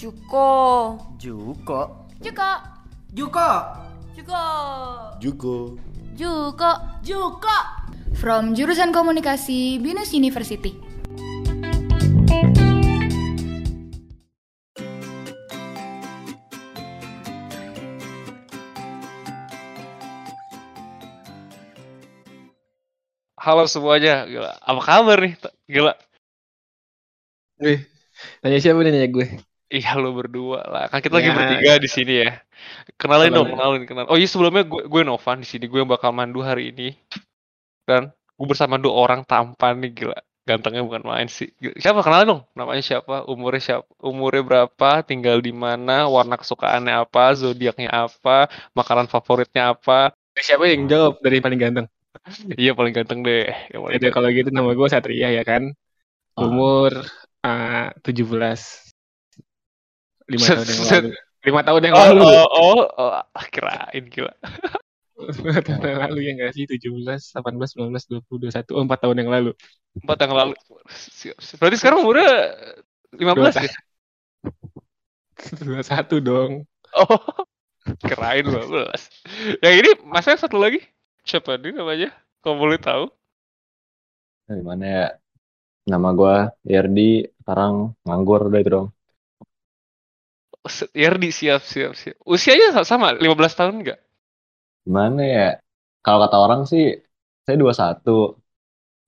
Juko. Juko. Juko. Juko. Juko. Juko. Juko. Juko. From jurusan komunikasi Binus University. Halo semuanya, gila. Apa kabar nih? Gila. Wih, nanya siapa nih nanya gue? Iya lo berdua lah. Kan kita lagi Ya. bertiga di sini ya. Kenalin dong, Kenalin. kenalin. Oh iya sebelumnya gue gue Novan di sini. Gue yang bakal mandu hari ini. Dan gue bersama dua orang tampan nih gila. Gantengnya bukan main sih. Siapa kenalin dong? Namanya siapa? Umurnya siapa? Umurnya berapa? Tinggal di mana? Warna kesukaannya apa? Zodiaknya apa? Makanan favoritnya apa? Siapa yang jawab dari paling ganteng? Iya paling ganteng deh. Yang paling Jadi kalau gitu nama gue Satria ya kan. Ah. Umur uh, 17. Lima Set- tahun yang set. lalu. Lima tahun yang Oh, lalu. oh, oh, oh, ah, kirain gila. Lima tahun yang lalu ya nggak sih? 17, 18, 19, 20, 21. Oh, empat tahun yang lalu. Empat yang lalu. Berarti sekarang umurnya 15 ya? 21 dong. Oh, kirain 15. Yang ini masa satu lagi? Siapa dia namanya? Kalau boleh tahu. Dari mana ya? Nama gua Yerdi, sekarang nganggur udah itu dong. Yerdi siap siap siap. Usianya sa- sama 15 tahun enggak? Gimana ya? Kalau kata orang sih, saya 21.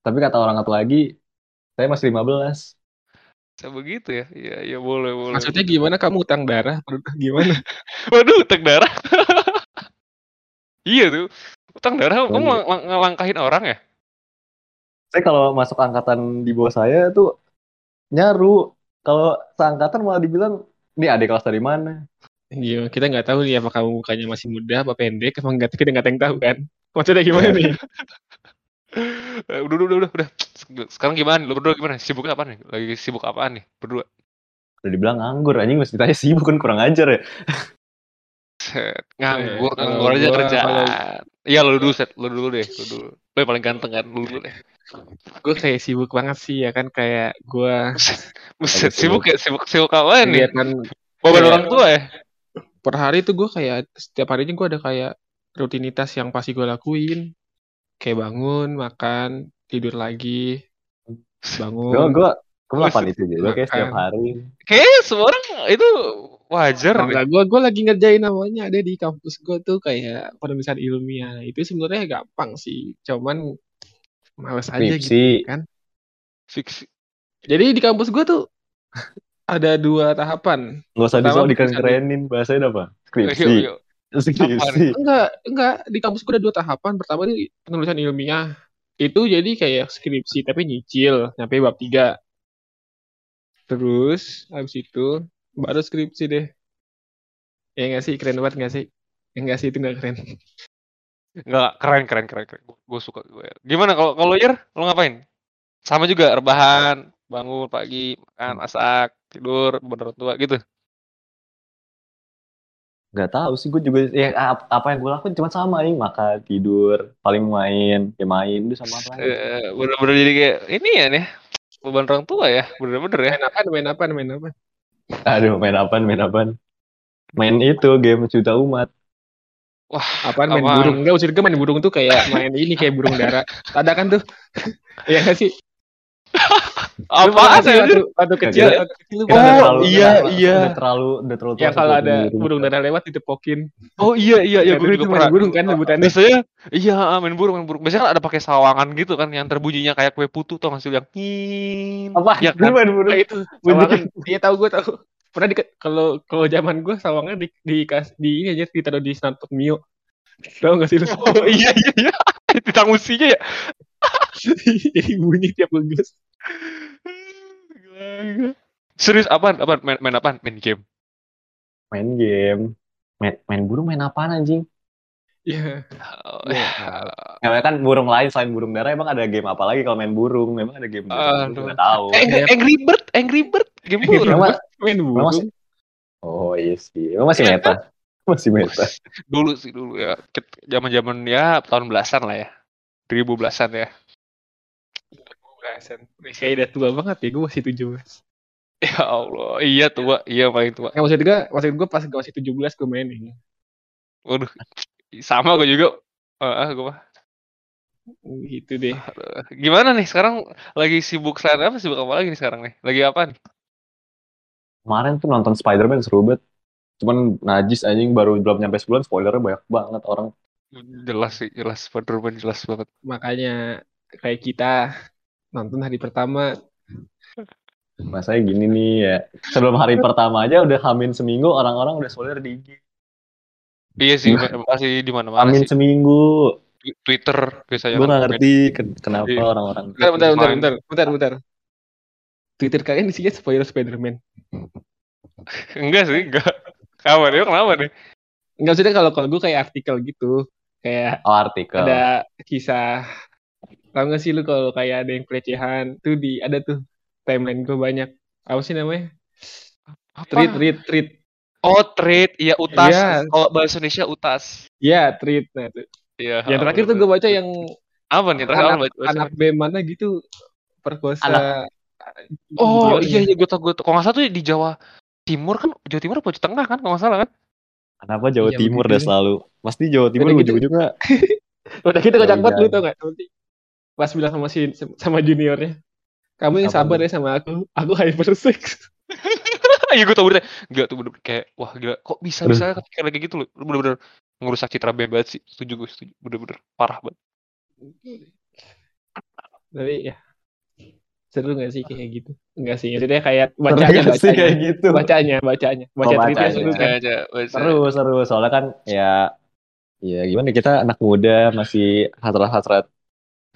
Tapi kata orang satu lagi, saya masih 15. Saya begitu ya? Iya, iya boleh boleh. Maksudnya gimana kamu utang darah? Gimana? Waduh, utang darah. iya tuh. Utang darah kamu Waduh. ngelang- ngelang- ngelangkahin orang ya? Saya kalau masuk angkatan di bawah saya tuh nyaru. Kalau seangkatan malah dibilang, ini adik kelas dari mana? Iya, kita nggak tahu nih apa kamu mukanya masih muda apa pendek, emang nggak kita nggak tahu kan? Maksudnya gimana nih? Eh, udah, udah, udah, udah. Sekarang gimana? Lu berdua gimana? Sibuknya apa nih? Lagi sibuk apaan nih? Berdua. Udah dibilang nganggur, anjing mesti ditanya sibuk kan kurang ajar ya. Set. Nganggur, Eh, nganggur aja kerjaan. Iya, lu dulu, Set. Lu dulu deh, lu dulu. Lu yang paling ganteng kan, lu dulu deh. gue kayak sibuk banget sih ya kan kayak gue Buset, Lagi sibuk ya? Sibuk, sibuk apaan nih? Beban Iya. orang tua ya? per hari tuh gue kayak setiap harinya gue ada kayak rutinitas yang pasti gue lakuin kayak bangun makan tidur lagi bangun gue, gue melakukan itu juga kayak setiap hari. Kayaknya semua orang itu wajar. Enggak, gue gue lagi ngerjain namanya ada di kampus gue tuh kayak penulisan ilmiah itu sebenarnya gampang sih cuman males aja gitu Skripsi. kan Fiksi. jadi di kampus gue tuh ada dua tahapan Gak usah disok dikeren-kerenin, bahasanya apa? Skripsi. Yuk, yuk. Skripsi. enggak enggak di kampus gue ada dua tahapan pertama ini penulisan ilmiah itu jadi kayak skripsi tapi nyicil sampai bab tiga terus habis itu baru skripsi deh ya nggak sih keren banget nggak sih ya nggak sih itu nggak keren Enggak, keren, keren, keren, keren. Gue suka gue. Gimana kalau kalau Yer, lo ngapain? Sama juga rebahan, bangun pagi, makan, masak, tidur, bener tua gitu. Gak tahu sih, gue juga ya ap- apa yang gue lakuin cuma sama nih, makan, tidur, paling main, ya main, udah sama apa lagi. Eh, bener-bener jadi kayak ini ya nih beban orang tua ya bener-bener ya main apa main apa main apa Aduh, main apaan, main apaan? Main itu, game juta umat. wah apaan main Apaan? burung enggak maksud gue main burung tuh kayak main ini kayak burung dara ada kan tuh Iya nggak sih apaan sih ya waktu, waktu kecil waktu kecil Oh, terlalu, iya, iya. Udah terlalu, udah terlalu ya kalau ada burung. dara lewat ditepokin. Oh iya iya iya. Ya, gue itu main burung kan sebutannya biasanya iya main burung main burung. Biasanya kan ada pakai sawangan gitu kan yang terbunyinya kayak kue putu tuh hasil yang Apa? ya kan? Main burung? Itu sawangan. iya tahu gue tahu. Pernah di kalau kalau zaman gue sawangan di di di ini aja ditaruh di snapchat mio. Tahu nggak sih lu? Oh iya iya iya. Ditang usinya ya jadi bunyi tiap gegas Gila, gila. serius apaan apaan main, main apaan main game Main game. Main, main burung main apaan anjing? Iya. Oh, Wah. Ya kan burung lain selain burung darah emang ada game apa lagi kalau main burung? Memang ada game burung. Aduh. Gue gak tahu. Angry, Angry Bird Angry Bird game Angry burung Emang, Main burung. masih, oh iya sih. Emang masih Iya meta. Masih meta. dulu sih dulu ya zaman zaman ya tahun belasan lah ya ribu belasan ya Belasan. Kayak udah tua banget ya, gue masih 17. Ya Allah, iya tua, iya paling tua. Nggak, maksud gue, maksud gue pas gue masih 17 gue mainin. Waduh, sama gue juga. Ah, gue mah. Gitu deh. Aduh. Gimana nih sekarang lagi sibuk selain apa? Sibuk apa lagi nih sekarang nih? Lagi apa nih? Kemarin tuh nonton Spider-Man seru banget. Cuman najis anjing baru belum nyampe sebulan spoilernya banyak banget orang. Jelas sih, jelas Spider-Man jelas banget. Makanya kayak kita nonton hari pertama Masanya gini nih ya. Sebelum hari pertama aja udah hamin seminggu orang-orang udah spoiler di IG. Iya sih, masih di mana-mana Hamin sih. seminggu. Twitter biasanya Gue kan nggak ngerti ken- kenapa Iya. orang-orang. bentar bentar bentar bentar bentar bentar Twitter kalian isinya spoiler Spider-Man Enggak sih, enggak. Kenapa nih? Kenapa nih? Enggak maksudnya kalau kalau gue kayak artikel gitu kayak Oh artikel. ada kisah tau gak sih lu kalau kayak ada yang pelecehan tuh di ada tuh timeline gue banyak apa sih namanya Apa? tweet tweet tweet Oh, trade, iya utas. Iya. Kalau bahasa Indonesia utas. ya tweet nah tuh. Iya. yang terakhir tuh gue baca yang apa nih? Terakhir anak, baca? anak bem mana gitu perkosa Anak- Oh iya iya gue tau gue tau. Kalau nggak salah tuh di Jawa Timur kan, Jawa Timur apa Jawa Tengah kan? Kalau nggak salah kan? Kenapa Jawa Iya, Timur dah selalu? Pasti Jawa Timur Udah gitu. ujung-ujungnya udah gitu kocak banget lu jauh. tau gak nanti pas bilang sama si sama juniornya kamu yang sabar ya sama aku aku hypersex Iya gue tau bener. Gila tuh bener kayak wah gila kok bisa bisa ketika lagi gitu. Lu bener-bener ngerusak citra bem banget sih. Setuju gue setuju. Bener-bener parah banget. tapi ya seru gak sih kayak gitu enggak sih maksudnya kayak bacanya nggak sih bacanya kayak gitu. bacanya bacanya baca Oh, tweetnya bacanya. seru kan aja, baca. Seru, seru. Soalnya kan ya ya gimana kita anak muda masih hasrat-hasrat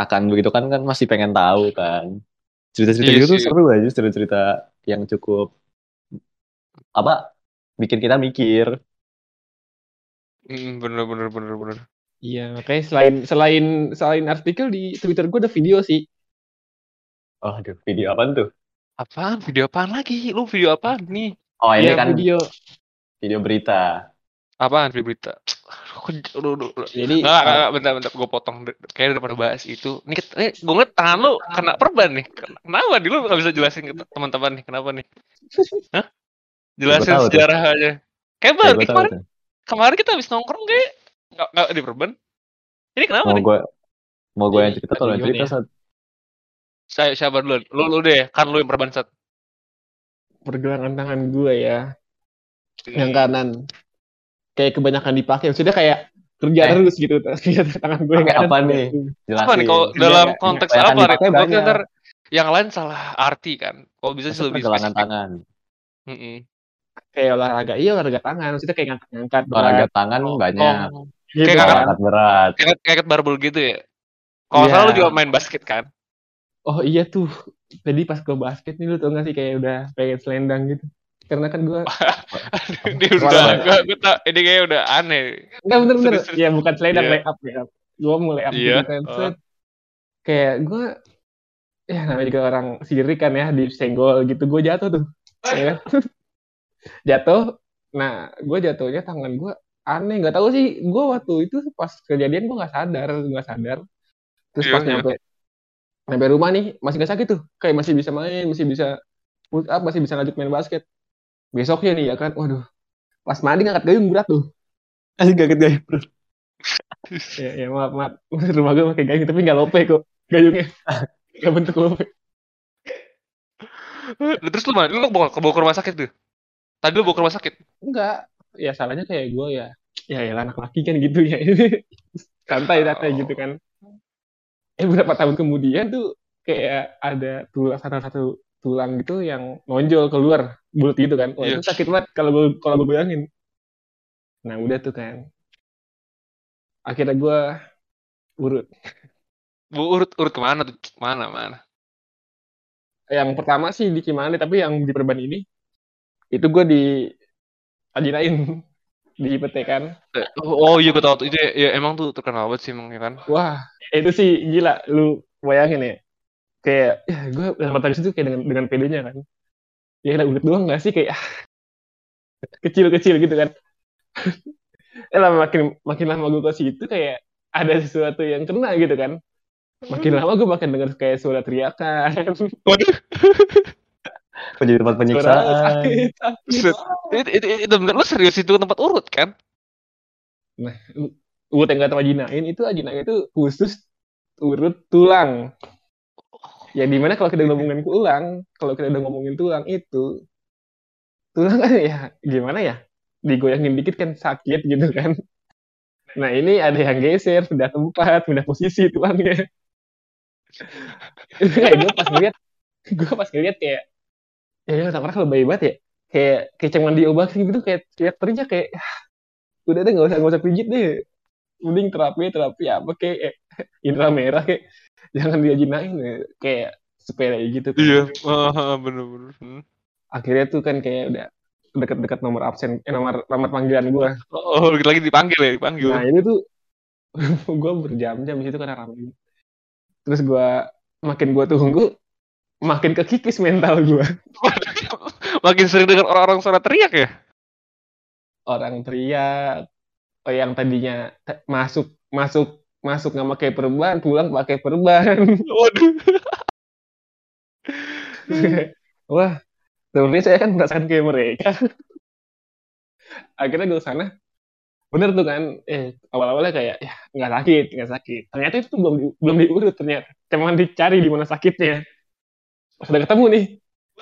akan begitu kan kan masih pengen tahu kan. Cerita-cerita Iya gitu sih. seru aja, cerita-cerita yang cukup apa bikin kita mikir. Mm, bener bener bener bener. iya makanya selain selain selain artikel di twitter gue ada video sih Oh, aduh, video apaan tuh? Apaan? Video apaan lagi? Lu video apaan nih? Oh, ini Iya, kan video, video berita. Apaan video berita? Aduh, aduh, aduh, aduh. jadi Nggak, nggak, nggak, bentar, bentar, gue potong. Kayaknya daripada bahas itu. Nih, nih gue ngeliat tangan lu kena perban nih. Ken- Kenapa nih? Lu gak bisa jelasin ke teman-teman nih? Kenapa nih? Hah? Jelasin tahu tuh. sejarah aja. Kayak Ya, kemarin, tuh. kemarin kita habis nongkrong kayak nggak nggak di perban. Ini kenapa Mau nih? gue mau gue yang cerita atau yang cerita ya. saat Saya siapa dulu? Lu, lu deh, kan lu yang perban set. pergelangan tangan gue ya yang kanan kayak kebanyakan dipakai maksudnya kayak kerja Eh. terus gitu ternyata tangan gue yang kanan apa kerja nih? jelasin. Apa nih? Kalau dalam konteks Yang apa banyak. ntar yang lain salah arti kan. Kalau bisa sih lebih pergelangan spesifik. tangan. Mm-mm. kayak olahraga iya olahraga tangan maksudnya kayak ngangkat-ngangkat Olahraga berat tangan Oh, banyak. oh. gitu kayak ngangkat- Angkat berat. kayak kayak barbel gitu ya. Kalau Iya. salah lu juga main basket kan? Oh iya tuh tadi pas gue basket nih lu tau gak sih kayak udah pengen selendang gitu karena kan gue ini udah gua, gua tau, ini kayak udah aneh. Enggak bener-bener Serius, serius. ya bukan selendang Iya. lay up ya gue mau lay up Iya, gitu kan. Set. kayak gue ya namanya juga orang sirik kan ya disenggol gitu gue jatuh tuh ya jatuh nah gue jatuhnya tangan gue aneh nggak tahu sih gue waktu itu pas kejadian gue nggak sadar nggak sadar terus Iya, pas iya. nyampe nyampe rumah nih masih nggak sakit tuh. Kayak masih bisa main masih bisa push up masih bisa lanjut main basket. Besoknya nih ya kan? Waduh. Pas mandi ngangkat gayung berat tuh. Asik kaget gaya bro. ya, ya maaf maaf. Rumah gue pakai gayung tapi nggak lope kok. Gayungnya. Nggak bentuk lope. Terus lu mana? Lu bawa, bawa ke rumah sakit tuh? Tadi lu bawa ke rumah sakit? enggak ya salahnya kayak gue ya. Ya ya anak laki kan gitu ya. Santai santai gitu kan eh beberapa tahun kemudian tuh kayak ada tulang satu satu tulang gitu yang nonjol keluar bulat gitu kan wah Iya. itu sakit banget kalau gue kalau gue bayangin nah udah tuh kan akhirnya gue urut Bu, urut urut ke mana tuh? Mana mana? yang pertama sih di Kimane tapi yang di Perban ini itu gue di Ajinain di PT kan. Eh, Oh, oh iya gue tau itu ya, ya emang tuh terkenal banget sih emang ya kan. wah itu sih gila. Lu bayangin ya. Kayak ya gue dari situ kayak dengan dengan pedenya kan. Ya udah udah doang gak sih? Kayak kecil kecil gitu kan. Eh lama makin makin lama gue ke situ kayak ada sesuatu yang kena gitu kan. Makin lama gue makin denger kayak suara teriakan Waduh. Jadi tempat penyiksaan. Itu, itu, itu, bener lu serius itu tempat urut kan? Urut yang kata Wajinain itu Wajinain itu khusus urut tulang. Ya di mana kalau kita udah ngomongin tulang, kalau kita udah ngomongin tulang itu, tulang kan ya gimana ya, digoyangin dikit kan sakit gitu kan. Nah ini ada yang geser, pindah tempat, pindah posisi tulangnya. itu kayak gue pas ngeliat, gue pas ngeliat kayak, ya ya orang lebih banget ya, kayak kayak cuman diobatin gitu kayak kayak terinya kayak "Ah, udah deh nggak usah nggak usah pijit deh mending terapi terapi apa kayak eh, indra merah kayak jangan diajinain ya. kayak sepele gitu kan. Iya, bener-bener. Hmm. akhirnya tuh kan kayak udah dekat-dekat nomor absen eh, nomor nomor panggilan gue Oh, lagi dipanggil ya, dipanggil. nah ini tuh gue berjam-jam di situ karena ramai terus gue makin gue tunggu makin kekikis mental gue Makin sering dengar orang-orang suara teriak ya? orang teriak oh, yang tadinya te- masuk masuk masuk nggak pakai perban pulang pakai perban Waduh. Wah, sebenarnya saya kan merasakan kayak mereka. Akhirnya gue sana, bener tuh kan, eh awal-awalnya kayak ya nggak sakit, nggak sakit. Ternyata itu tuh belum di, belum diurut ternyata, cuman dicari di mana sakitnya. Pas udah ketemu nih,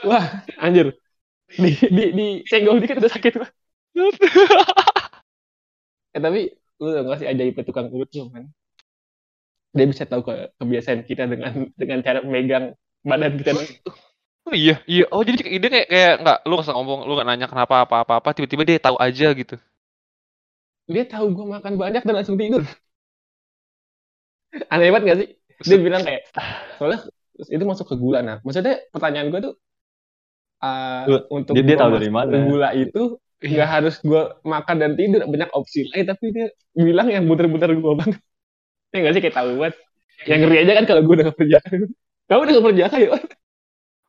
wah anjir, di di di senggol dikit udah sakit. Wah. Eh tapi lu gak sih ajaibnya tukang urutnya kan? Dia bisa tahu ke, kebiasaan kita dengan dengan cara memegang badan kita. Oh iya, iya. Oh jadi dia kayak kayak nggak, lu nggak ngomong, lu nggak nanya kenapa apa apa apa, tiba-tiba dia tahu aja gitu. dia tahu gue makan banyak dan langsung tidur. Aneh banget gak sih? Dia bilang kayak, soalnya itu masuk ke gula. Nah, maksudnya pertanyaan gue tuh, uh, untuk dia- dia tahu dari mana? gula itu nggak harus gue makan dan tidur, banyak opsi lain. Tapi dia bilang yang muter-muter gue banget. Ya nggak sih kayak tahu banget. Yang ngeri aja kan kalau gue udah kerja. Kamu udah kerja ya?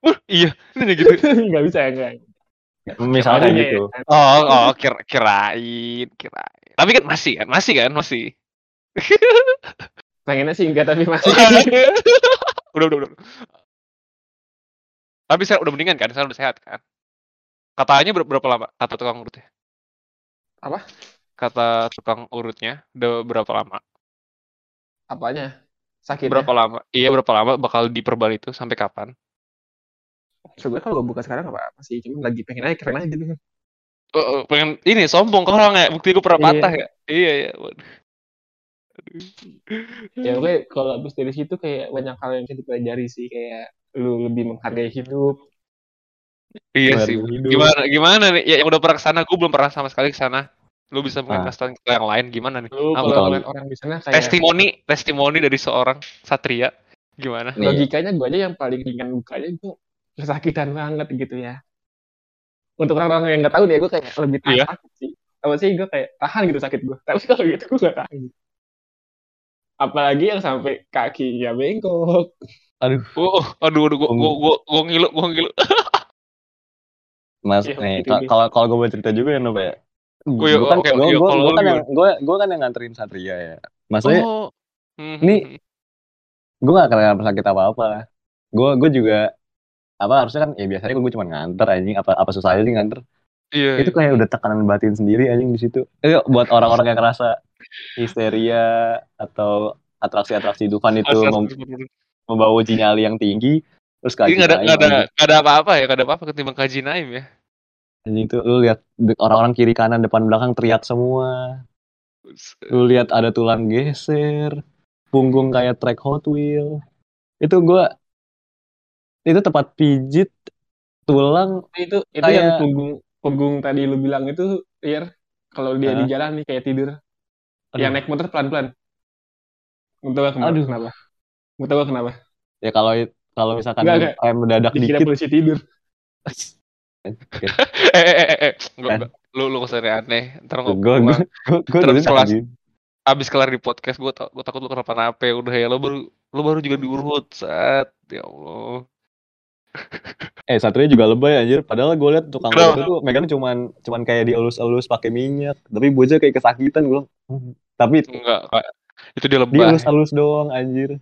Wah, iya, ini gitu. Nggak bisa ya enggak. Misalnya Makanya, gitu. Oh, oh, kira kirain, kirain. Tapi kan masih kan, masih kan, masih. Pengennya sih enggak tapi masih. udah, udah, udah. Tapi saya udah mendingan kan, saya udah sehat kan. Katanya ber- berapa lama kata tukang urutnya? Apa? Kata tukang urutnya udah berapa lama? Apanya? Sakit. Berapa lama? Iya, berapa lama bakal diperban itu sampai kapan? Sebenarnya kalau gue buka sekarang apa apa sih? Cuma lagi pengen aja keren aja gitu. Oh, pengen ini sombong ke orang ya, bukti gue pernah Iya. patah ya. Iya, iya. Ya gue kalau habis dari situ kayak banyak hal yang bisa dipelajari sih kayak lu lebih menghargai hidup Iya sih. hidup. Gimana gimana nih? Ya yang udah pernah ke sana, gue belum pernah sama sekali ke sana. Lu bisa mungkin Ah. kasih tahu ke yang lain gimana nih? lu kalau ngeliat orang di sana kayak Testimoni, testimoni dari seorang satria. Gimana? Nih. logikanya gue aja yang paling ringan bukanya gue kesakitan banget gitu ya untuk orang-orang yang nggak tahu nih gue kayak lebih tahan Iya. sih apa sih gue kayak tahan gitu sakit gue tapi kalau gitu gue nggak tahan apalagi yang sampai kakinya bengkok Aduh, Oh, aduh, aduh, gua, gua, gua, gua ngilu, gua ngilu. Mas, Iya, nih gitu deh. kalau kalau gue boleh cerita juga ya, Nob ya. Gue kan, oke, gua, gua, kalau gua lu kan yang, gue, gue kan yang nganterin Satria ya. Maksudnya, Oh. Ini- gue gak kena sakit apa-apa. Gue, gue juga apa harusnya kan ya biasanya gue cuma nganter anjing apa apa susahnya sih nganter Iya. itu iya. kayak udah tekanan batin sendiri anjing di situ itu buat orang-orang yang ngerasa histeria atau atraksi-atraksi Dufan itu mem- membawa uji nyali yang tinggi terus kaji nggak ada, nggak ada, anjing. nggak ada apa-apa ya, nggak ada apa-apa ketimbang kaji naim ya. Anjing itu lu lihat orang-orang kiri kanan depan belakang teriak semua lu lihat ada tulang geser punggung kayak track Hot Wheel itu gua itu tempat pijit tulang itu itu Kayak- yang punggung punggung tadi lu bilang itu ya kalau dia di Hah? jalan nih kayak tidur Aduh. yang naik motor pelan-pelan Mau tau gak kenapa? Aduh. kenapa? Mau tau gak kenapa? ya kalau kalau misalkan Enggak, enggak. kayak mendadak Dikira dikit polisi tidur. eh, eh, eh, eh, eh. Lu, lu ke sana aneh. Ntar gue gua, gue Terus kelas. abis kelar di podcast, gue gue takut lu kenapa-napa. Udah ya, lu baru, lu baru juga diurut saat, ya Allah. eh Satria juga lebay anjir padahal gue liat tukang Kenapa? itu megang cuman cuman kayak dielus-elus pakai minyak tapi bocah kayak kesakitan gue "Hmm." tapi Enggak, Kak. Itu dia lebay. elus-elus doang anjir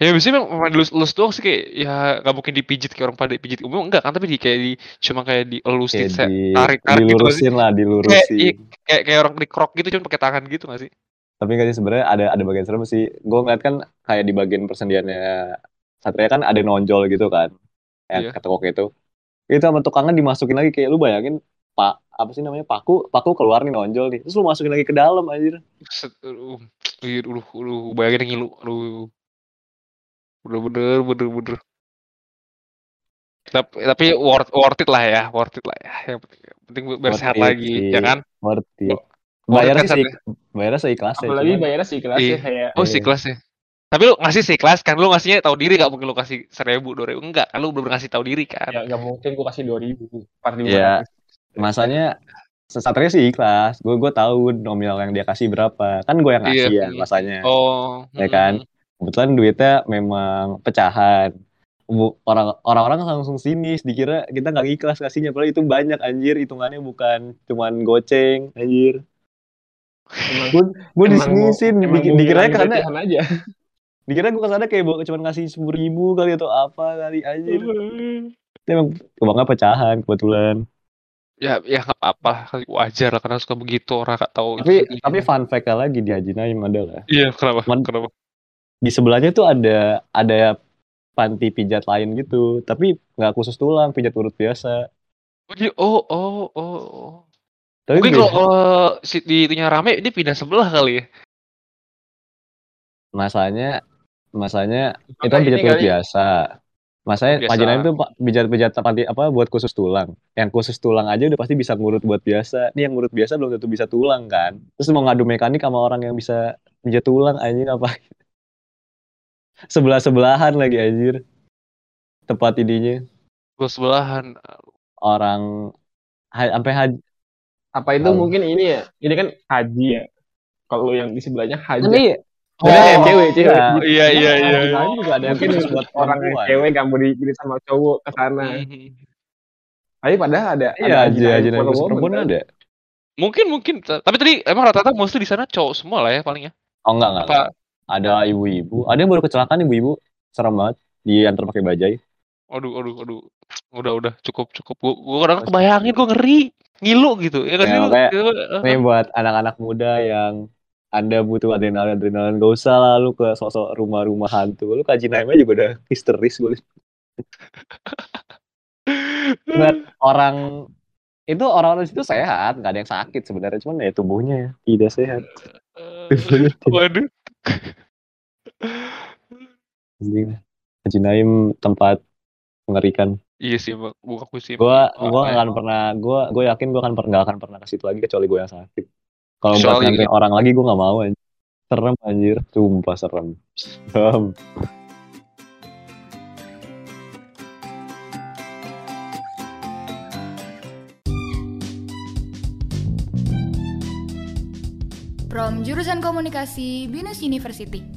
Ya biasanya memang memang dilus-lus doang sih kayak ya nggak mungkin dipijit kayak orang pada pijit umum enggak kan tapi di kayak di cuma kayak Kayak dielusin saya di, tarik tarik gitu dilurusin lah, kayak dilurusin. iya, kayak kayak orang dikrok gitu cuma pakai tangan gitu nggak sih Tapi nggak sih sebenarnya ada ada bagian serem sih. Gue ngeliat kan kayak di bagian persendiannya Satria kan ada nonjol gitu kan, yang iya ketekuk itu. Itu sama tukangnya dimasukin lagi kayak lu bayangin pak apa sih namanya paku paku keluar nih nonjol nih terus lu masukin lagi ke dalam anjir aduh, iya, aduh, aduh, bayangin ngilu, aduh, bener-bener, bener-bener. Tapi, tapi worth, worth it lah ya, worth it lah ya. Yang penting, yang penting biar worth sehat it lagi, sih ya kan? worth it bayarnya kan sih ya? bayarnya seikhlasnya Apalagi bayarnya sih kelas Iya. ya kayak Oh, iya sih kelas ya. Tapi lu ngasih sih kelas kan, lu ngasihnya tahu diri gak mungkin lu kasih seribu, dua ribu, enggak kan lu belum ngasih tahu diri kan? ya nggak mungkin gue kasih dua ribu empat ribu. Ya masanya Satria sih ikhlas. Gue gue tahu nominal yang dia kasih berapa. Kan gue yang Iya, ngasih ya iya. masanya Oh, ya kan? Mm, kebetulan duitnya memang pecahan. Bu- orang orang-orang langsung sinis dikira kita nggak ikhlas kasihnya padahal itu banyak anjir. Hitungannya bukan cuman goceng anjir. Emang gue gue disinisin dikira dikiranya karena aja dikira gue ke sana kayak bawa- cuman ngasih sepuluh ribu kali atau apa kali anjir Itu emang kebangga pecahan kebetulan Ya, ya nggak apa-apa, kali wajar lah karena suka begitu orang gak tahu tapi itu. tapi fun fact lagi di Haji Naim adalah Iya, kenapa? Man- Kenapa? di sebelahnya tuh ada ada panti pijat lain gitu tapi nggak khusus tulang pijat urut biasa Oh, jadi- oh, oh, oh, oh. tapi Mungkin kalau eh, si di itunya rame, dia pindah sebelah kali ya. masanya masanya itu kan pijat ini kali biasa. Masanya tuh pak pijat-pijat apa buat khusus tulang. Yang khusus tulang aja udah pasti bisa ngurut buat biasa. Nih yang ngurut biasa belum tentu bisa tulang kan? Terus mau ngadu mekanik sama orang yang bisa pijat tulang anjing apa? Sebelah sebelahan lagi anjir. Tempat ininya Gue sebelahan. orang ha- sampai haji apa itu Tahu. mungkin ini ya? Ini kan haji ya? Kalau yang di sebelahnya haji. Ini Oh, Sebenarnya cewek, cewek. iya. Iya, iya, iya. Naim juga ada yang mungkin khusus buat orang yang cewek gak mau dipilih sama cowok ke sana Mhm. tapi padahal ada Iya, for khusus woman, perempuan kan? ada. Mungkin, mungkin. Tapi tadi emang rata-rata mostly di sana cowok semua lah ya palingnya. Oh enggak enggak. Apa? Ada ibu-ibu. Ada yang baru kecelakaan ibu-ibu. Serem banget. Diantar pakai bajai. Aduh, aduh, aduh. Udah, udah. Cukup, cukup. Gue gue kadang kebayangin, gue ngeri. Ngilu gitu. Ya kan Ya, sih? makanya- Ya, Ini buat anak-anak muda yang anda butuh adrenalin adrenalin gak usah lah lu ke sosok rumah-rumah hantu. Lu kaji naimnya juga udah histeris gue Lihat orang itu orang-orang di situ sehat nggak ada yang sakit sebenarnya cuman ya tubuhnya tidak sehat. Eh, Waduh. Haji Naim tempat mengerikan. Iya sih. Gue aku sih. gua gua apa ya, akan pernah gua gua yakin gua akan pernah nggak akan pernah ke situ lagi kecuali gua yang sakit kalau buat Kecuali- nganterin orang lagi gua nggak mau anjir. Serem anjir. Sumpah serem. Serem. From jurusan komunikasi Binus University.